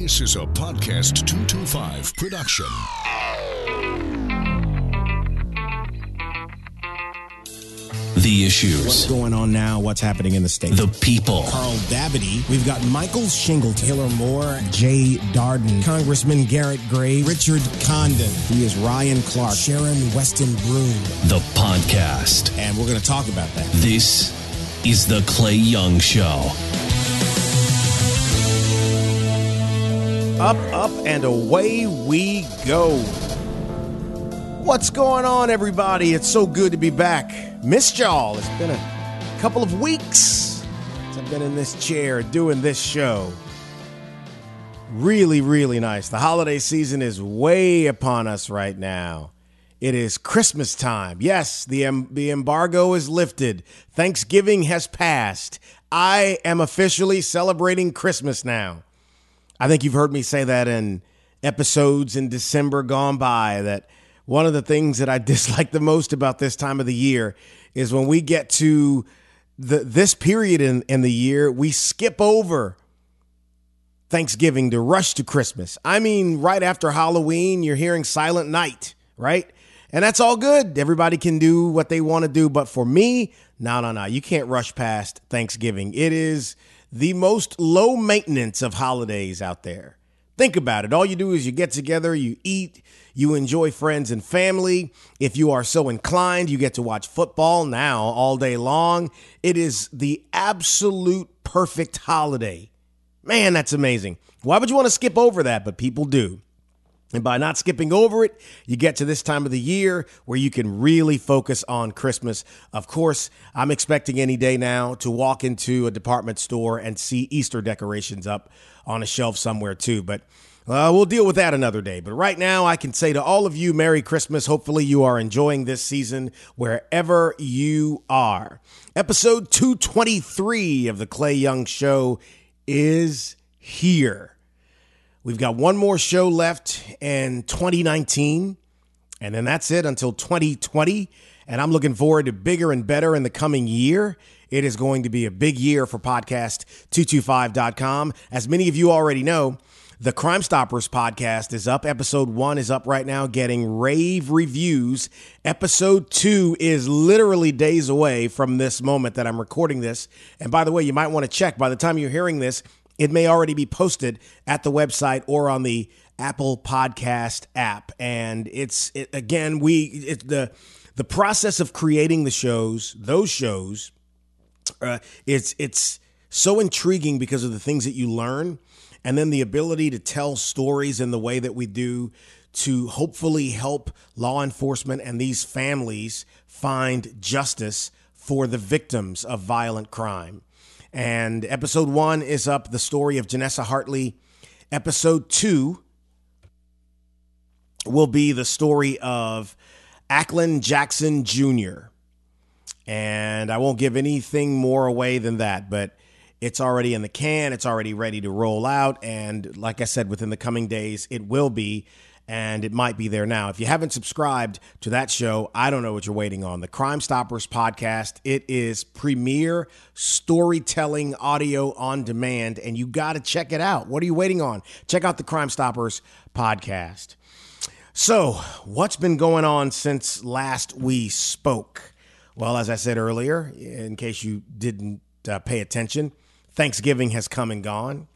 This is a Podcast 225 production. The issues. What's going on now? What's happening in the state? The people. Carl Dabity. We've got Michael Shingle, Taylor Moore, Jay Darden, Congressman Garrett Gray, Richard Condon. He is Ryan Clark, Sharon Weston Broome. The podcast. And we're going to talk about that. This is the Clay Young Show. Up, up, and away we go. What's going on, everybody? It's so good to be back. Missed y'all. It's been a couple of weeks since I've been in this chair doing this show. Really, really nice. The holiday season is way upon us right now. It is Christmas time. Yes, the, em- the embargo is lifted. Thanksgiving has passed. I am officially celebrating Christmas now. I think you've heard me say that in episodes in December gone by that one of the things that I dislike the most about this time of the year is when we get to the this period in, in the year, we skip over Thanksgiving to rush to Christmas. I mean, right after Halloween, you're hearing Silent Night, right? And that's all good. Everybody can do what they want to do. But for me, no, no, no. You can't rush past Thanksgiving. It is the most low maintenance of holidays out there. Think about it. All you do is you get together, you eat, you enjoy friends and family. If you are so inclined, you get to watch football now all day long. It is the absolute perfect holiday. Man, that's amazing. Why would you want to skip over that? But people do. And by not skipping over it, you get to this time of the year where you can really focus on Christmas. Of course, I'm expecting any day now to walk into a department store and see Easter decorations up on a shelf somewhere too. But uh, we'll deal with that another day. But right now, I can say to all of you, Merry Christmas. Hopefully, you are enjoying this season wherever you are. Episode 223 of The Clay Young Show is here. We've got one more show left in 2019, and then that's it until 2020. And I'm looking forward to bigger and better in the coming year. It is going to be a big year for podcast225.com. As many of you already know, the Crime Stoppers podcast is up. Episode one is up right now, getting rave reviews. Episode two is literally days away from this moment that I'm recording this. And by the way, you might want to check by the time you're hearing this, it may already be posted at the website or on the Apple Podcast app. And it's it, again, we it, the the process of creating the shows, those shows, uh, it's it's so intriguing because of the things that you learn, and then the ability to tell stories in the way that we do to hopefully help law enforcement and these families find justice for the victims of violent crime. And episode one is up the story of Janessa Hartley. Episode two will be the story of Ackland Jackson Jr. And I won't give anything more away than that, but it's already in the can. It's already ready to roll out. And like I said, within the coming days, it will be and it might be there now. If you haven't subscribed to that show, I don't know what you're waiting on. The Crime Stoppers podcast, it is premier storytelling audio on demand, and you got to check it out. What are you waiting on? Check out the Crime Stoppers podcast. So, what's been going on since last we spoke? Well, as I said earlier, in case you didn't uh, pay attention, Thanksgiving has come and gone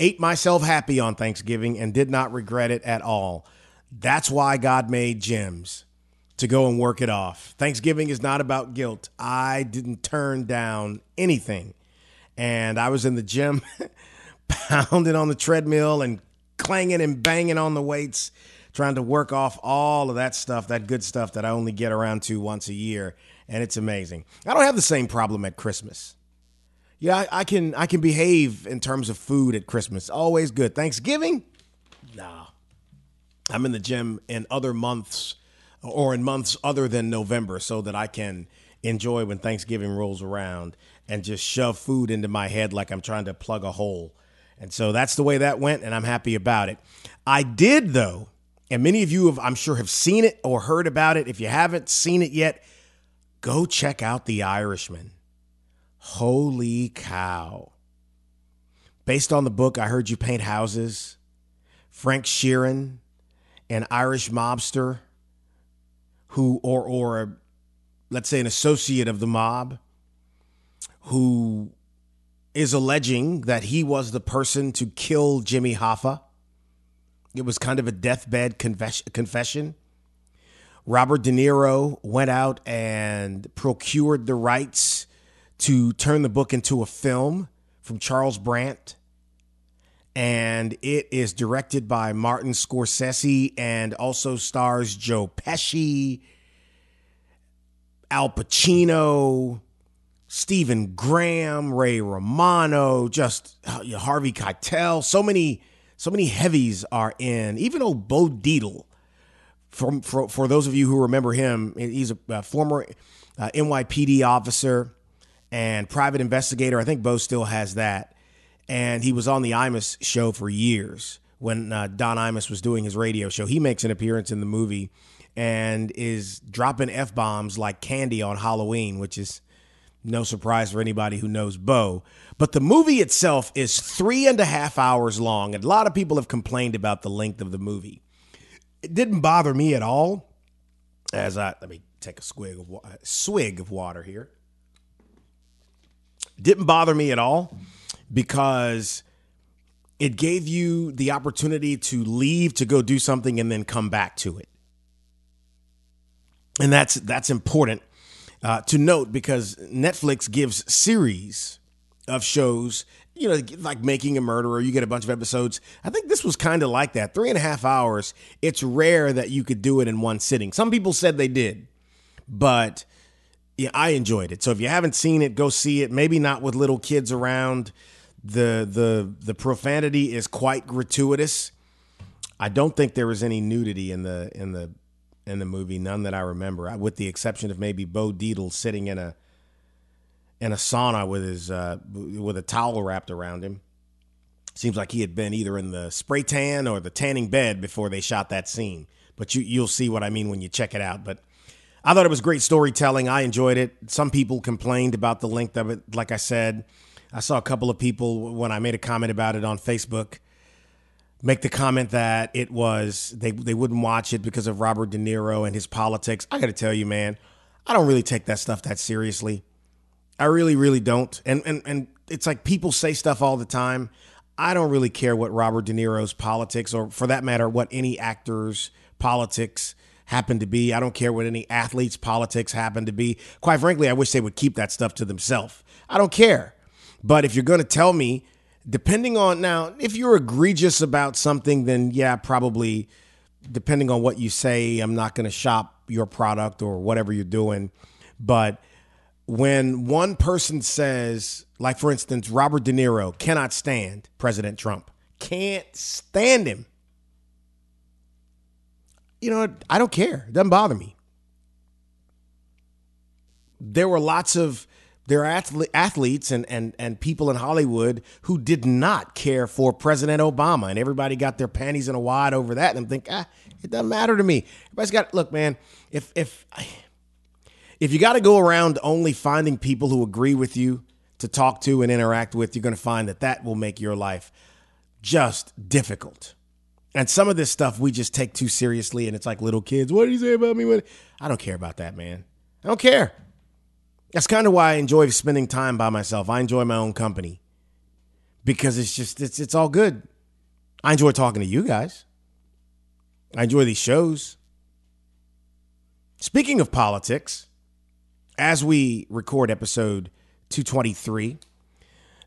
ate myself happy on Thanksgiving and did not regret it at all. That's why God made gyms to go and work it off. Thanksgiving is not about guilt. I didn't turn down anything. And I was in the gym, pounding on the treadmill and clanging and banging on the weights, trying to work off all of that stuff, that good stuff that I only get around to once a year. And it's amazing. I don't have the same problem at Christmas. Yeah, I, I, can I can behave in terms of food at Christmas. Always good. Thanksgiving? Nah. I'm in the gym in other months or in months other than November so that I can enjoy when Thanksgiving rolls around and just shove food into my head like I'm trying to plug a hole. And so that's the way that went, and I'm happy about it. I did, though, and many of you have, I'm sure, have seen it or heard about it. If you haven't seen it yet, go check out The Irishman. Holy cow. based on the book, I heard you paint houses. Frank Sheeran, an Irish mobster who, or, or let's say an associate of the mob, who is alleging that he was the person to kill Jimmy Hoffa. It was kind of a deathbed confession. Robert De Niro went out and procured the rights to turn the book into a film from Charles Brandt. And it is directed by Martin Scorsese and also stars Joe Pesci, Al Pacino, Stephen Graham, Ray Romano, just uh, Harvey Keitel. So many, so many heavies are in. Even old Bo Dietl. For, for, for those of you who remember him, he's a, a former uh, NYPD officer and private investigator. I think Bo still has that. And he was on the Imus show for years when uh, Don Imus was doing his radio show. He makes an appearance in the movie and is dropping F bombs like candy on Halloween, which is no surprise for anybody who knows Bo. But the movie itself is three and a half hours long. And a lot of people have complained about the length of the movie. It didn't bother me at all. As I let me take a swig of swig of water here. Didn't bother me at all because it gave you the opportunity to leave to go do something and then come back to it. And that's that's important uh, to note because Netflix gives series of shows, you know, like Making a Murderer, you get a bunch of episodes. I think this was kind of like that. Three and a half hours. It's rare that you could do it in one sitting. Some people said they did, but yeah, I enjoyed it. So if you haven't seen it, go see it. Maybe not with little kids around. The the the profanity is quite gratuitous. I don't think there was any nudity in the in the in the movie, none that I remember, with the exception of maybe Bo Dietl sitting in a in a sauna with his uh, with a towel wrapped around him. Seems like he had been either in the spray tan or the tanning bed before they shot that scene. But you you'll see what I mean when you check it out. But I thought it was great storytelling. I enjoyed it. Some people complained about the length of it. Like I said, I saw a couple of people when I made a comment about it on Facebook make the comment that it was they they wouldn't watch it because of Robert De Niro and his politics. I got to tell you, man, I don't really take that stuff that seriously. I really, really don't. And and and it's like people say stuff all the time. I don't really care what Robert De Niro's politics, or for that matter, what any actor's politics happen to be. I don't care what any athlete's politics happen to be. Quite frankly, I wish they would keep that stuff to themselves. I don't care. But if you're going to tell me depending on now, if you're egregious about something, then yeah, probably depending on what you say, I'm not going to shop your product or whatever you're doing. But when one person says, like for instance, Robert De Niro cannot stand President Trump, can't stand him. You know, I don't care. It doesn't bother me. There were lots of there are athletes and, and, and people in Hollywood who did not care for President Obama, and everybody got their panties in a wad over that. And I'm thinking, ah, it doesn't matter to me. Everybody's got look, man. If if if you got to go around only finding people who agree with you to talk to and interact with, you're going to find that that will make your life just difficult. And some of this stuff we just take too seriously, and it's like little kids. What do you say about me? I don't care about that, man. I don't care. That's kind of why I enjoy spending time by myself. I enjoy my own company because it's just it's it's all good. I enjoy talking to you guys. I enjoy these shows. Speaking of politics, as we record episode 223,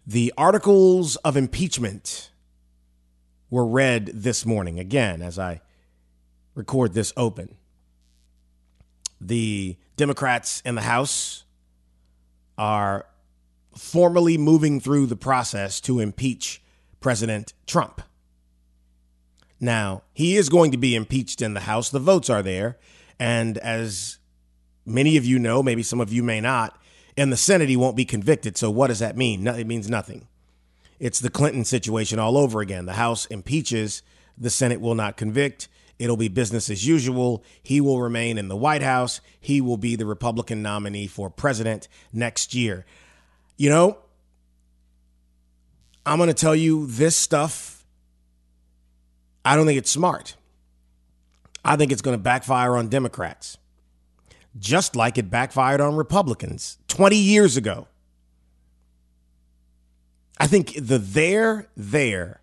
the articles of impeachment were read this morning again as I record this open. The Democrats in the House are formally moving through the process to impeach President Trump. Now, he is going to be impeached in the House. The votes are there. And as many of you know, maybe some of you may not, in the Senate, he won't be convicted. So, what does that mean? It means nothing. It's the Clinton situation all over again. The House impeaches, the Senate will not convict. It'll be business as usual. He will remain in the White House. He will be the Republican nominee for president next year. You know, I'm going to tell you this stuff. I don't think it's smart. I think it's going to backfire on Democrats, just like it backfired on Republicans 20 years ago. I think the there, there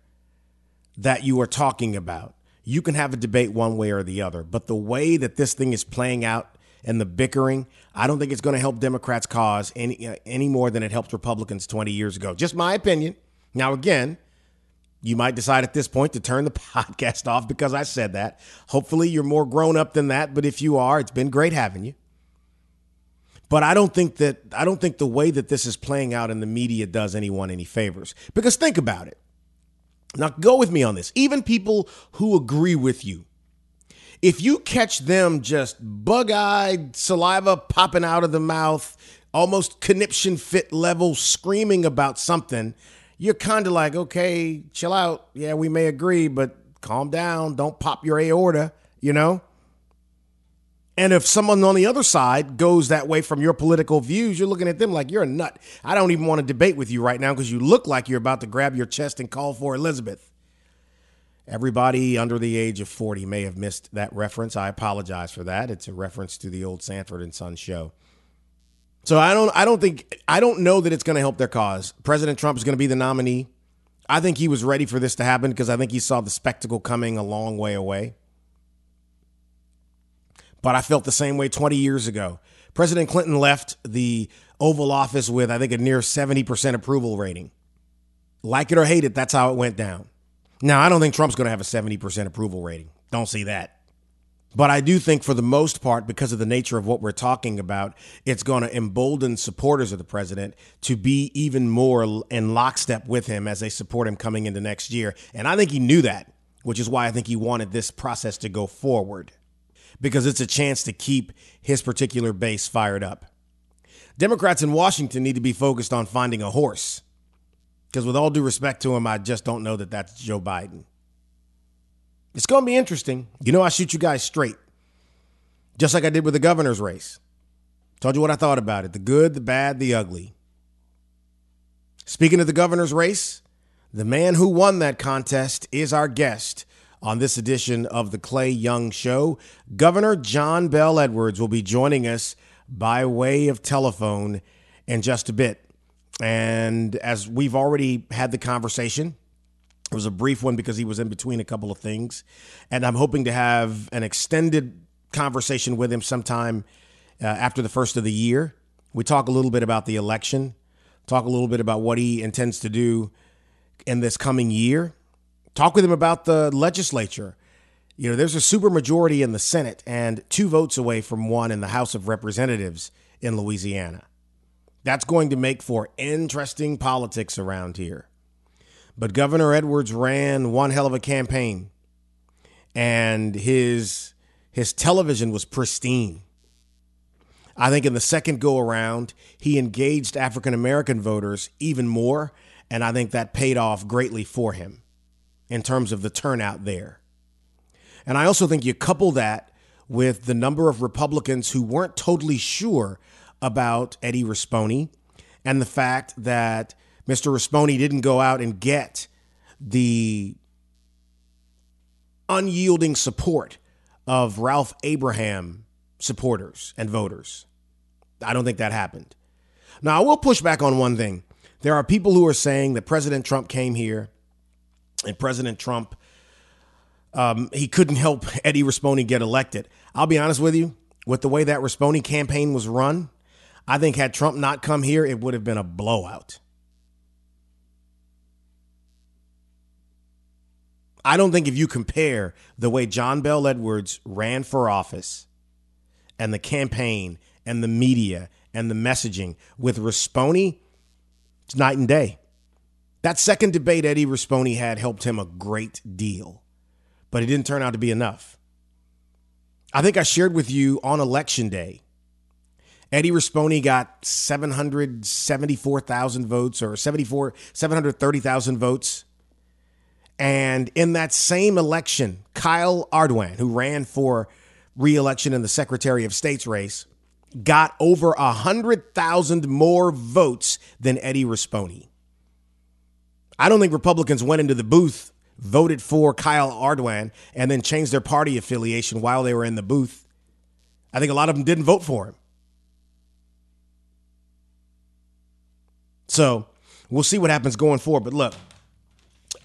that you are talking about, you can have a debate one way or the other, but the way that this thing is playing out and the bickering, I don't think it's going to help Democrats' cause any, uh, any more than it helped Republicans 20 years ago. Just my opinion. Now, again, you might decide at this point to turn the podcast off because I said that. Hopefully, you're more grown up than that, but if you are, it's been great having you. But I don't think that I don't think the way that this is playing out in the media does anyone any favors. Because think about it. Now go with me on this. Even people who agree with you. If you catch them just bug-eyed, saliva popping out of the mouth, almost conniption fit level screaming about something, you're kind of like, okay, chill out. Yeah, we may agree, but calm down. Don't pop your aorta, you know? And if someone on the other side goes that way from your political views, you're looking at them like you're a nut. I don't even want to debate with you right now because you look like you're about to grab your chest and call for Elizabeth. Everybody under the age of 40 may have missed that reference. I apologize for that. It's a reference to the old Sanford and Son show. So I don't I don't think I don't know that it's going to help their cause. President Trump is going to be the nominee. I think he was ready for this to happen because I think he saw the spectacle coming a long way away. But I felt the same way 20 years ago. President Clinton left the Oval Office with, I think, a near 70% approval rating. Like it or hate it, that's how it went down. Now, I don't think Trump's going to have a 70% approval rating. Don't see that. But I do think, for the most part, because of the nature of what we're talking about, it's going to embolden supporters of the president to be even more in lockstep with him as they support him coming into next year. And I think he knew that, which is why I think he wanted this process to go forward because it's a chance to keep his particular base fired up. Democrats in Washington need to be focused on finding a horse. Because, with all due respect to him, I just don't know that that's Joe Biden. It's going to be interesting. You know, I shoot you guys straight, just like I did with the governor's race. Told you what I thought about it the good, the bad, the ugly. Speaking of the governor's race, the man who won that contest is our guest on this edition of the Clay Young Show. Governor John Bel Edwards will be joining us by way of telephone in just a bit. And as we've already had the conversation, it was a brief one because he was in between a couple of things. And I'm hoping to have an extended conversation with him sometime uh, after the first of the year. We talk a little bit about the election, talk a little bit about what he intends to do in this coming year Talk with him about the legislature. You know, there's a supermajority in the Senate and two votes away from one in the House of Representatives in Louisiana. That's going to make for interesting politics around here. But Governor Edwards ran one hell of a campaign, and his his television was pristine. I think in the second go around, he engaged African American voters even more, and I think that paid off greatly for him in terms of the turnout there. And I also think you couple that with the number of Republicans who weren't totally sure about Eddie Rispone and the fact that Mr. Rispone didn't go out and get the unyielding support of Ralph Abraham supporters and voters. I don't think that happened. Now, I will push back on one thing. There are people who are saying that President Trump came here and President Trump, um, he couldn't help Eddie Rispone get elected. I'll be honest with you, with the way that Rispone campaign was run, I think had Trump not come here, it would have been a blowout. I don't think if you compare the way John Bel Edwards ran for office and the campaign and the media and the messaging with Rispone, it's night and day. That second debate Eddie Rispone had helped him a great deal, but it didn't turn out to be enough. I think I shared with you on election day. Eddie Rispone got 774,000 votes or 74 730,000 votes. And in that same election, Kyle Ardoin, who ran for reelection in the Secretary of State's race, got over 100,000 more votes than Eddie Rispone. I don't think Republicans went into the booth, voted for Kyle Ardoin, and then changed their party affiliation while they were in the booth. I think a lot of them didn't vote for him. So we'll see what happens going forward. But look,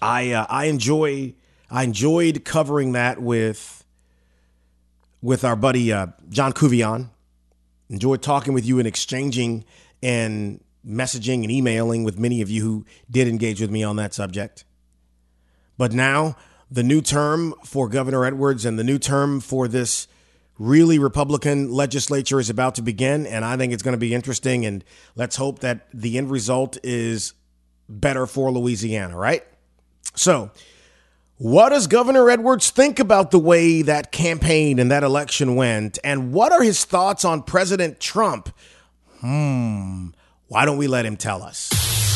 I uh, I enjoy I enjoyed covering that with with our buddy uh, John Couvillon. Enjoyed talking with you and exchanging and messaging and emailing with many of you who did engage with me on that subject. But now the new term for Governor Edwards and the new term for this really Republican legislature is about to begin, and I think it's going to be interesting. And let's hope that the end result is better for Louisiana, right? So, what does Governor Edwards think about the way that campaign and that election went? And what are his thoughts on President Trump? Hmm. Why don't we let him tell us?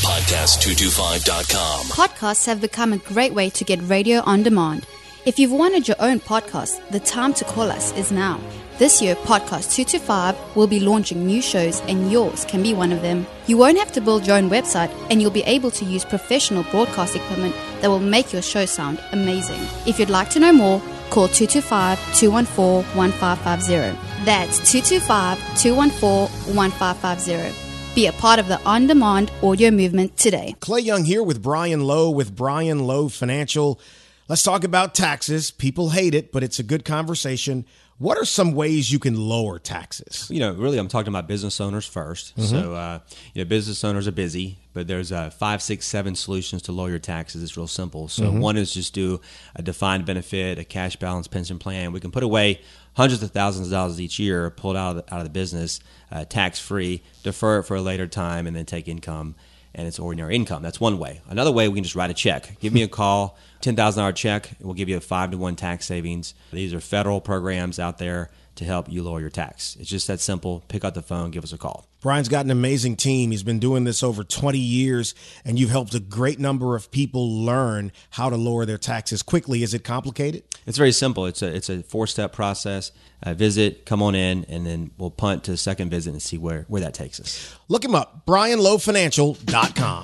Podcast225.com. Podcasts have become a great way to get radio on demand. If you've wanted your own podcast, the time to call us is now. This year, Podcast 225 will be launching new shows, and yours can be one of them. You won't have to build your own website, and you'll be able to use professional broadcast equipment that will make your show sound amazing. If you'd like to know more, call 225 214 1550. That's 225 214 1550. Be a part of the on demand audio movement today. Clay Young here with Brian Lowe with Brian Lowe Financial. Let's talk about taxes. People hate it, but it's a good conversation. What are some ways you can lower taxes? You know, really, I'm talking about business owners 1st Mm-hmm. So, uh, you know, business owners are busy, but there's uh, five, six, seven solutions to lower your taxes. It's real simple. So, Mm-hmm. one is just do a defined benefit, a cash balance pension plan. We can put away hundreds of thousands of dollars each year, pulled out of the, out of the business, uh, tax free, defer it for a later time, and then take income. And it's ordinary income. That's one way. Another way, we can just write a check. Give me a call, ten thousand dollar check. We'll give you a five to one tax savings. These are federal programs out there to help you lower your tax. It's just that simple. Pick up the phone, give us a call. Brian's got an amazing team. He's been doing this over 20 years, and you've helped a great number of people learn how to lower their taxes quickly. Is it complicated? It's very simple. It's a it's a four step process. Uh, visit, come on in, and then we'll punt to the second visit and see where where that takes us. Look him up, brianlowfinancial.com.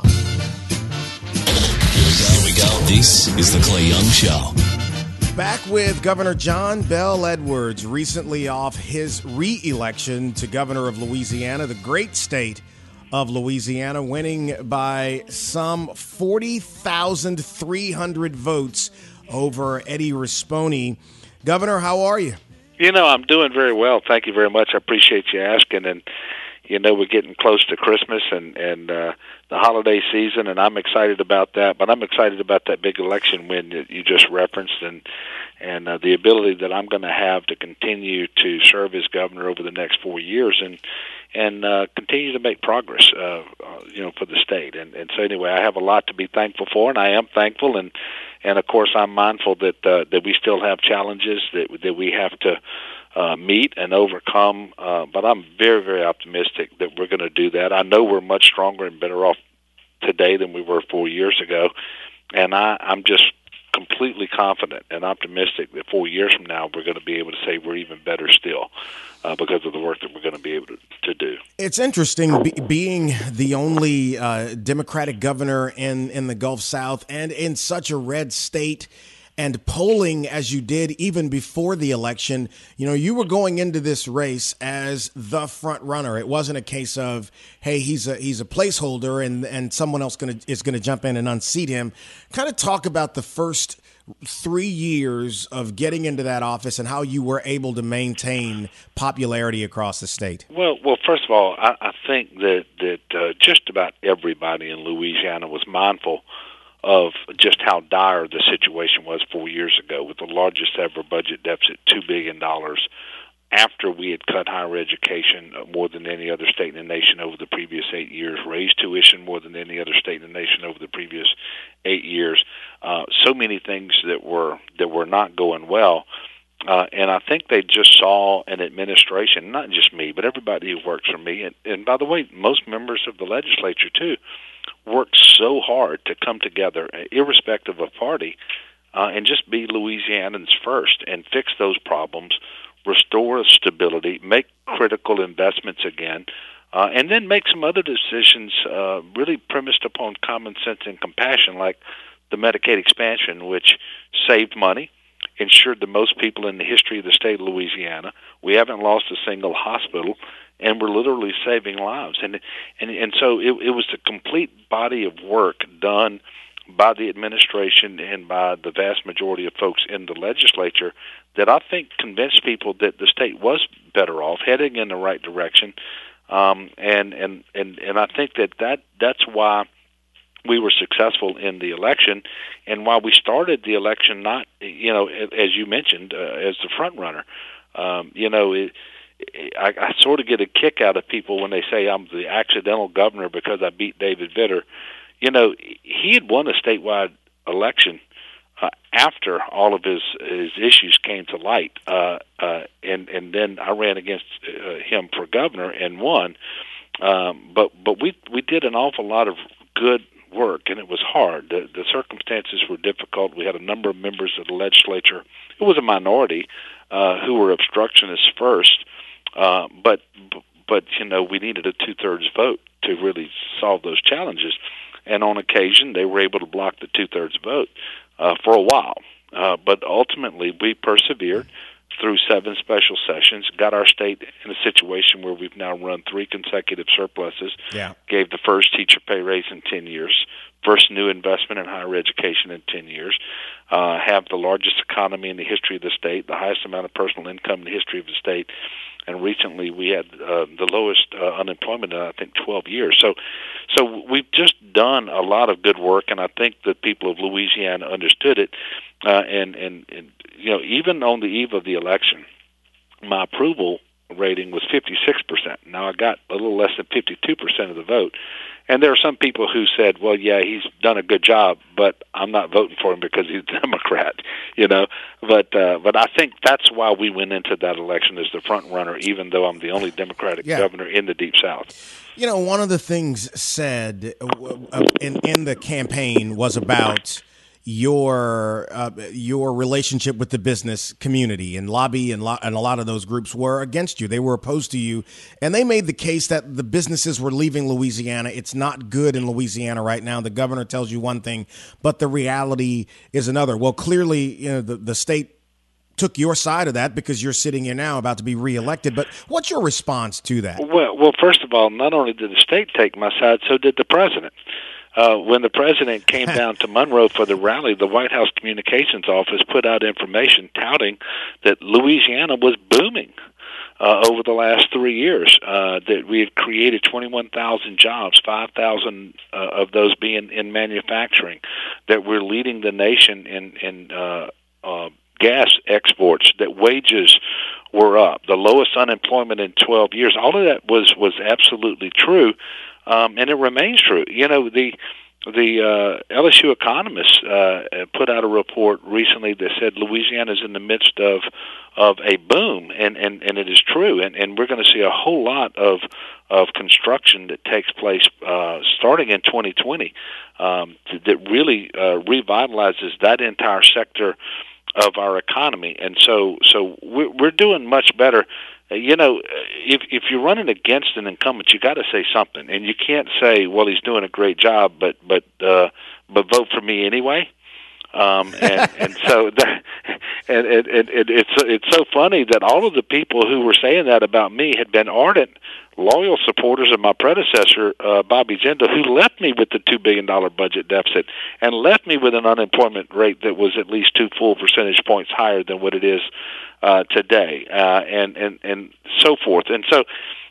Here we go. This is the Clay Young Show. Back with Governor John Bel Edwards, recently off his re election to governor of Louisiana, the great state of Louisiana, winning by some 40,300 votes over Eddie Rispone. Governor, how are you? You know, I'm doing very well. Thank you very much. I appreciate you asking. And you know, we're getting close to Christmas and and uh, the holiday season, and I'm excited about that. But I'm excited about that big election win that you just referenced, and and uh, the ability that I'm going to have to continue to serve as governor over the next four years, and and uh, continue to make progress, uh, uh, you know, for the state. And and so anyway, I have a lot to be thankful for, and I am thankful, and and of course I'm mindful that uh, that we still have challenges that that we have to uh, meet and overcome. Uh, but I'm very, very optimistic that we're going to do that. I know we're much stronger and better off today than we were four years ago, and I, I'm just completely confident and optimistic that four years from now we're going to be able to say we're even better still uh, because of the work that we're going to be able to, to do. It's interesting be, being the only uh, Democratic governor in, in the Gulf South and in such a red state and polling as you did even before the election, you know, you were going into this race as the front runner. It wasn't a case of, hey, he's a he's a placeholder and and someone else gonna is gonna jump in and unseat him. Kind of talk about the first three years of getting into that office and how you were able to maintain popularity across the state. Well, well, first of all, I, I think that that uh, just about everybody in Louisiana was mindful of just how dire the situation was four years ago with the largest ever budget deficit, $2 billion, after we had cut higher education more than any other state in the nation over the previous eight years, raised tuition more than any other state in the nation over the previous eight years. Uh, so many things that were that were not going well. Uh, and I think they just saw an administration, not just me, but everybody who works for me. And, and by the way, most members of the legislature, too, worked so hard to come together, uh, irrespective of party, uh, and just be Louisianans first and fix those problems, restore stability, make critical investments again, uh, and then make some other decisions uh, really premised upon common sense and compassion, like the Medicaid expansion, which saved money, insured the most people in the history of the state of Louisiana. We haven't lost a single hospital, and we're literally saving lives. And and and so it, it was a complete body of work done by the administration and by the vast majority of folks in the legislature that I think convinced people that the state was better off, heading in the right direction. Um, and and and and I think that that that's why we were successful in the election, and while we started the election not, you know, as you mentioned, uh, as the front runner, um, you know, it, I, I sort of get a kick out of people when they say I'm the accidental governor because I beat David Vitter. You know, he had won a statewide election uh, after all of his his issues came to light, uh, uh, and and then I ran against uh, him for governor and won. Um, but but we we did an awful lot of good work, and it was hard. The, the circumstances were difficult. We had a number of members of the legislature. It was a minority uh, who were obstructionists first, uh, but but you know we needed a two thirds vote to really solve those challenges, and on occasion they were able to block the two thirds vote uh, for a while. Uh, but ultimately, we persevered through seven special sessions, got our state in a situation where we've now run three consecutive surpluses, yeah. gave the first teacher pay raise in 10 years, first new investment in higher education in 10 years, uh, have the largest economy in the history of the state, the highest amount of personal income in the history of the state, and recently we had uh, the lowest uh, unemployment in I think 12 years. So, so we've just done a lot of good work, and I think the people of Louisiana understood it. Uh, and, and and you know, even on the eve of the election, my approval rating was 56%. Now I got a little less than 52% of the vote. And there are some people who said, "Well, yeah, he's done a good job, but I'm not voting for him because he's a Democrat," you know. But uh, but I think that's why we went into that election as the front runner, even though I'm the only Democratic Yeah. governor in the Deep South. You know, one of the things said uh, in in the campaign was about your uh, your relationship with the business community and lobby and, lo- and a lot of those groups were against you. They were opposed to you, and they made the case that the businesses were leaving Louisiana. It's not good in Louisiana right now. The governor tells you one thing, but the reality is another. Well, clearly, you know, the the state took your side of that because you're sitting here now about to be reelected. But what's your response to that? Well, well, first of all, not only did the state take my side, so did the president. Uh, when the president came down to Monroe for the rally, the White House Communications Office put out information touting that Louisiana was booming uh, over the last three years. Uh, that we had created 21,000 jobs, 5,000 uh, of those being in manufacturing. That we're leading the nation in in uh, uh, gas exports. That wages were up, the lowest unemployment in 12 years. All of that was was absolutely true, um, and it remains true. You know the the uh, LSU economists uh, put out a report recently that said Louisiana is in the midst of of a boom, and and and it is true, and and we're going to see a whole lot of of construction that takes place uh, starting in 2020 um, that really uh, revitalizes that entire sector of our economy, and so so we're, we're doing much better. Uh, You know, if if you're running against an incumbent, you got to say something, and you can't say, "Well, he's doing a great job," but but uh, but vote for me anyway. Um, and and so that and it, it, it it's it's so funny that all of the people who were saying that about me had been ardent loyal supporters of my predecessor, uh, Bobby Jindal, who left me with the two billion dollar budget deficit and left me with an unemployment rate that was at least two full percentage points higher than what it is uh, today, uh, and and and so forth. And so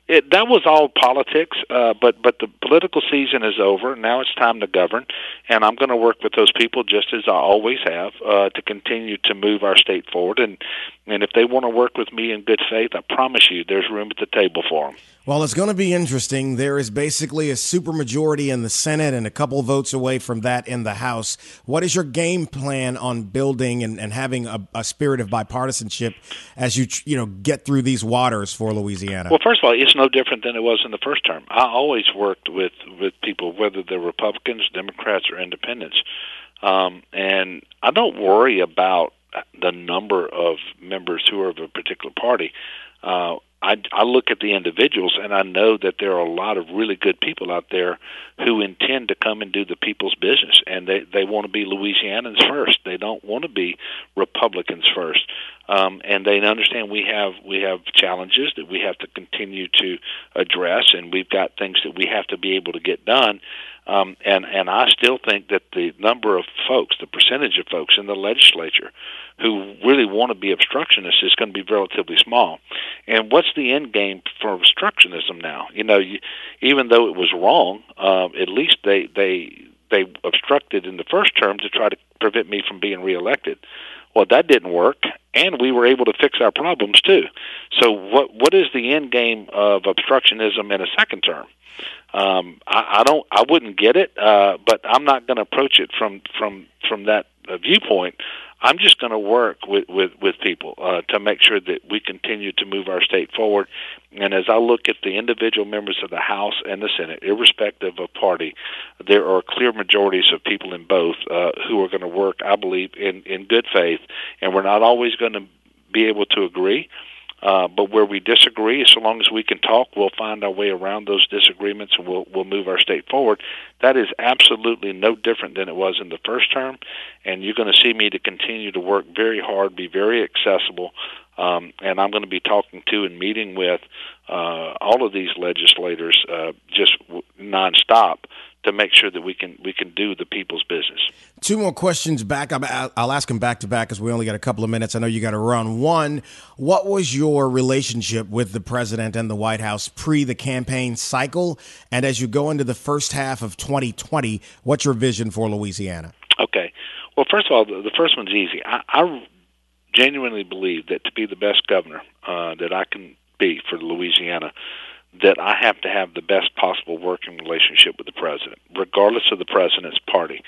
it, that was all politics, uh, but but the political season is over. Now it's time to govern, and I'm going to work with those people just as I always have uh, to continue to move our state forward. And and if they want to work with me in good faith, I promise you, there's room at the table for them. Well, it's going to be interesting. There is basically a supermajority in the Senate and a couple votes away from that in the House. What is your game plan on building and, and having a, a spirit of bipartisanship as you you know get through these waters for Louisiana? Well, first of all, it's no different than it was in the first term. I always worked with with people, whether they're Republicans, Democrats, or Independents, um, and I don't worry about the number of members who are of a particular party. Uh, I, I look at the individuals and I know that there are a lot of really good people out there who intend to come and do the people's business, and they they want to be Louisianans first. They don't want to be Republicans first, um, and they understand we have we have challenges that we have to continue to address, and we've got things that we have to be able to get done. Um, and and I still think that the number of folks, the percentage of folks in the legislature who really want to be obstructionists is going to be relatively small. And what's the end game for obstructionism now? You know, you, even though it was wrong, uh, at least they they they obstructed in the first term to try to prevent me from being reelected. Well, that didn't work, and we were able to fix our problems too. So, what what is the end game of obstructionism in a second term? Um, I, I don't, I wouldn't get it, uh, but I'm not going to approach it from from from that viewpoint. I'm just going to work with with with people uh, to make sure that we continue to move our state forward. And as I look at the individual members of the House and the Senate, irrespective of party, there are clear majorities of people in both uh, who are going to work. I believe in in good faith, and we're not always going to be able to agree. Uh, but where we disagree, so long as we can talk, we'll find our way around those disagreements and we'll we'll move our state forward. That is absolutely no different than it was in the first term, and you're going to see me to continue to work very hard, be very accessible, um, and I'm going to be talking to and meeting with uh, all of these legislators uh, just w- nonstop to make sure that we can we can do the people's business. Two more questions back. I'll ask them back to back because we only got a couple of minutes. I know you got to run. One, what was your relationship with the president and the White House pre the campaign cycle, and as you go into the first half of 2020, what's your vision for Louisiana? Okay. Well, first of all, the first one's easy. I, I genuinely believe that to be the best governor uh, that I can be for Louisiana that I have to have the best possible working relationship with the president, regardless of the president's party.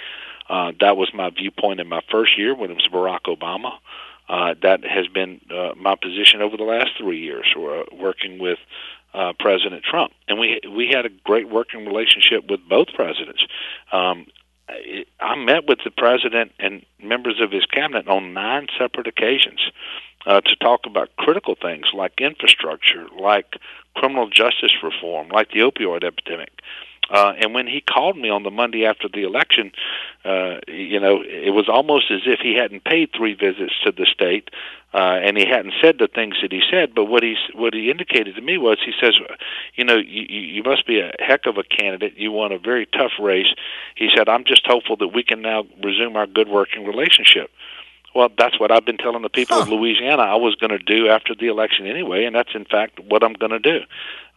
Uh, that was my viewpoint in my first year when it was Barack Obama. Uh, that has been uh, my position over the last three years, uh, working with uh, President Trump, and we we had a great working relationship with both presidents. Um, I met with the president and members of his cabinet on nine separate occasions uh, to talk about critical things like infrastructure, like criminal justice reform, like the opioid epidemic. Uh, and when he called me on the Monday after the election, uh, you know, it was almost as if he hadn't paid three visits to the state, uh, and he hadn't said the things that he said. But what he what he indicated to me was, he says, you know, you, you must be a heck of a candidate. You won a very tough race. He said, I'm just hopeful that we can now resume our good working relationship. Well, that's what I've been telling the people huh. of Louisiana I was going to do after the election anyway, and that's in fact what I'm going to do.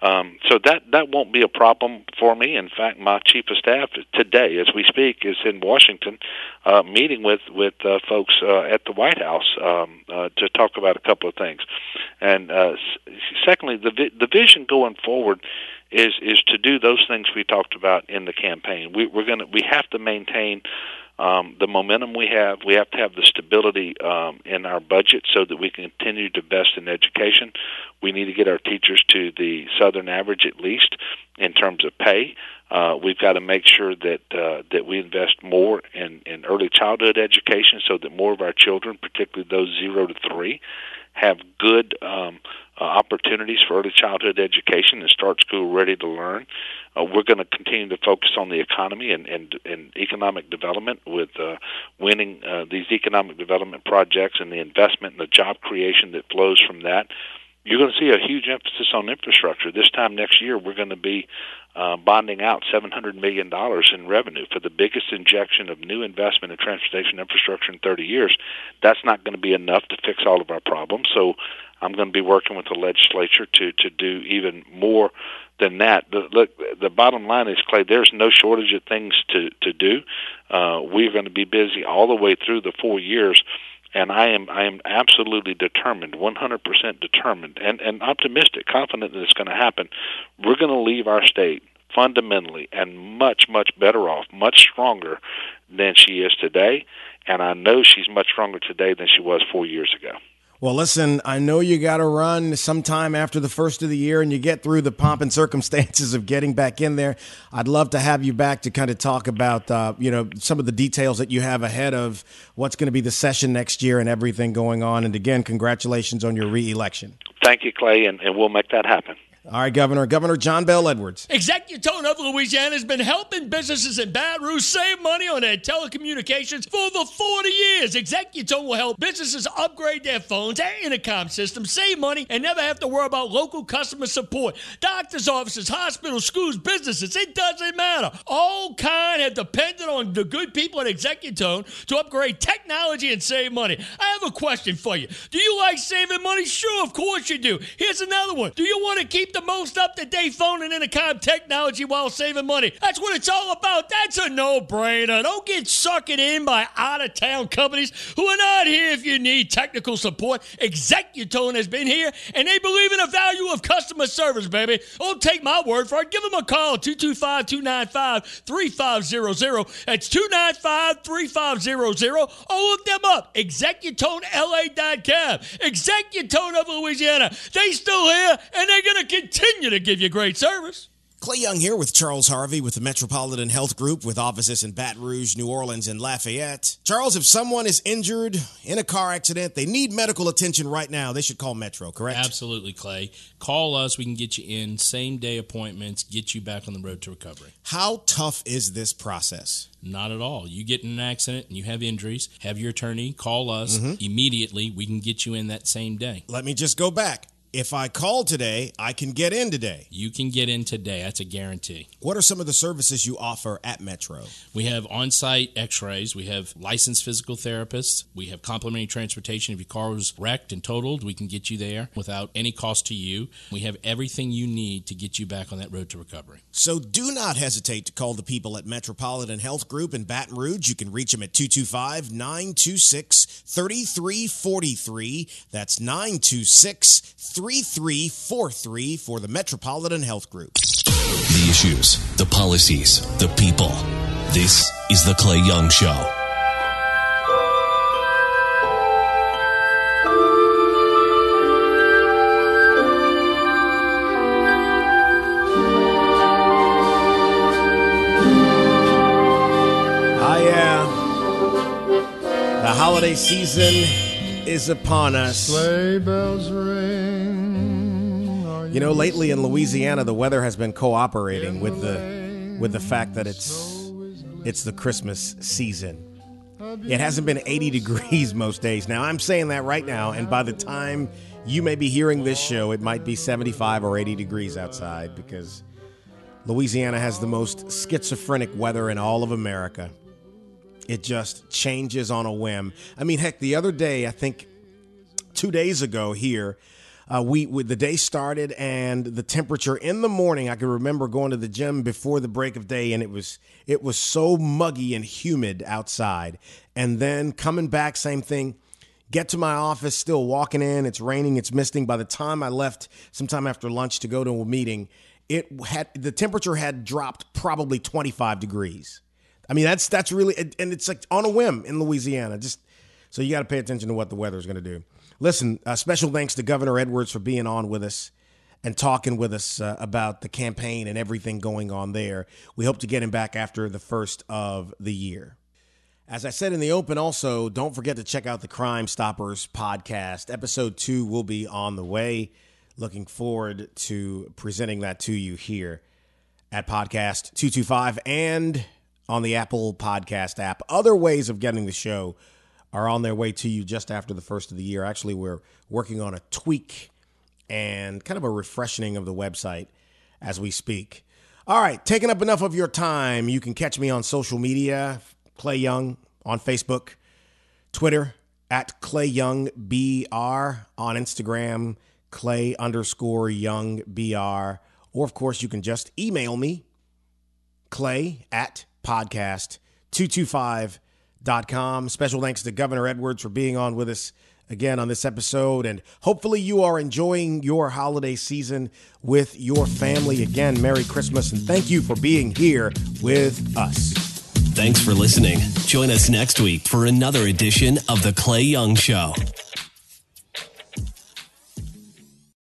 Um, so that that won't be a problem for me. In fact, my chief of staff today, as we speak, is in Washington, uh, meeting with with uh, folks uh, at the White House um, uh, to talk about a couple of things. And uh, secondly, the vi- the vision going forward is is to do those things we talked about in the campaign. We, we're going to we have to maintain um, the momentum we have. We have to have the stability um, in our budget so that we can continue to invest in education. We need to get our teachers to the southern average at least in terms of pay. Uh, we've got to make sure that uh, that we invest more in, in early childhood education so that more of our children, particularly those zero to three, have good um, uh, opportunities for early childhood education and start school ready to learn. Uh, we're going to continue to focus on the economy and, and, and economic development with uh, winning uh, these economic development projects and the investment and the job creation that flows from that. You're going to see a huge emphasis on infrastructure. This time next year, we're going to be uh, bonding out $700 million in revenue for the biggest injection of new investment in transportation infrastructure in 30 years. That's not going to be enough to fix all of our problems. So I'm going to be working with the legislature to to do even more than that. The, look, the bottom line is, Clay, there's no shortage of things to to do. Uh, we're going to be busy all the way through the four years, and I am I am absolutely determined, 100% determined, and and optimistic, confident that it's going to happen. We're going to leave our state fundamentally and much much better off, much stronger than she is today, and I know she's much stronger today than she was four years ago. Well, listen, I know you got to run sometime after the first of the year and you get through the pomp and circumstances of getting back in there. I'd love to have you back to kind of talk about, uh, you know, some of the details that you have ahead of what's going to be the session next year and everything going on. And again, congratulations on your reelection. thank you, Clay, and, and we'll make that happen. All right, Governor. Governor John Bel Edwards. Executone of Louisiana has been helping businesses in Baton Rouge save money on their telecommunications for over 40 years. Executone will help businesses upgrade their phones and intercom systems, save money, and never have to worry about local customer support. Doctors' offices, hospitals, schools, businesses, it doesn't matter. All kind have depended on the good people at Executone to upgrade technology and save money. I have a question for you. Do you like saving money? Sure, of course you do. Here's another one. Do you want to keep the most up to date phone and intercom technology while saving money. That's what it's all about. That's a no brainer. Don't get sucked in by out of town companies who are not here if you need technical support. Executone has been here and they believe in the value of customer service, baby. Don't take my word for it. Give them a call 225 295 3500. That's 295 3500 or look them up. ExecutoneLA.com. Executone of Louisiana. They still here and they're going to continue to give you great service. Clay Young here with Charles Harvey with the Metropolitan Health Group with offices in Baton Rouge, New Orleans, and Lafayette. Charles, if someone is injured in a car accident, they need medical attention right now, they should call Metro, correct? Absolutely, Clay. Call us. We can get you in same day appointments, get you back on the road to recovery. How tough is this process? Not at all. You get in an accident and you have injuries, have your attorney call us mm-hmm. immediately. We can get you in that same day. Let me just go back. If I call today, I can get in today. You can get in today. That's a guarantee. What are some of the services you offer at Metro? We have on site x rays. We have licensed physical therapists. We have complimentary transportation. If your car was wrecked and totaled, we can get you there without any cost to you. We have everything you need to get you back on that road to recovery. So do not hesitate to call the people at Metropolitan Health Group in Baton Rouge. You can reach them at 225 926 3343. That's 926 3343 for the Metropolitan Health Group. The issues, the policies, the people. This is The Clay Young Show. Yeah. Uh, the holiday season is upon us. Sleigh bells ring. You know, lately in Louisiana, the weather has been cooperating with the with the fact that it's it's the Christmas season. It hasn't been 80 degrees most days. Now, I'm saying that right now, and by the time you may be hearing this show, it might be 75 or 80 degrees outside because Louisiana has the most schizophrenic weather in all of America. It just changes on a whim. I mean, heck, the other day, I think two days ago here, uh, we, we the day started and the temperature in the morning. I can remember going to the gym before the break of day, and it was it was so muggy and humid outside. And then coming back, same thing. Get to my office, still walking in. It's raining, it's misting. By the time I left, sometime after lunch to go to a meeting, it had the temperature had dropped probably 25 degrees. I mean, that's that's really and it's like on a whim in Louisiana. Just so you got to pay attention to what the weather is going to do. Listen, uh, special thanks to Governor Edwards for being on with us and talking with us uh, about the campaign and everything going on there. We hope to get him back after the first of the year. As I said in the open, also, don't forget to check out the Crime Stoppers podcast. Episode two will be on the way. Looking forward to presenting that to you here at Podcast 225 and on the Apple Podcast app. Other ways of getting the show are on their way to you just after the first of the year. Actually, we're working on a tweak and kind of a refreshing of the website as we speak. All right, taking up enough of your time. You can catch me on social media, Clay Young on Facebook, Twitter at Clay Young BR, on Instagram, Clay underscore Young BR, or of course, you can just email me, Clay at podcast225.com. Special thanks to Governor Edwards for being on with us again on this episode. And hopefully, you are enjoying your holiday season with your family. Again, Merry Christmas and thank you for being here with us. Thanks for listening. Join us next week for another edition of The Clay Young Show.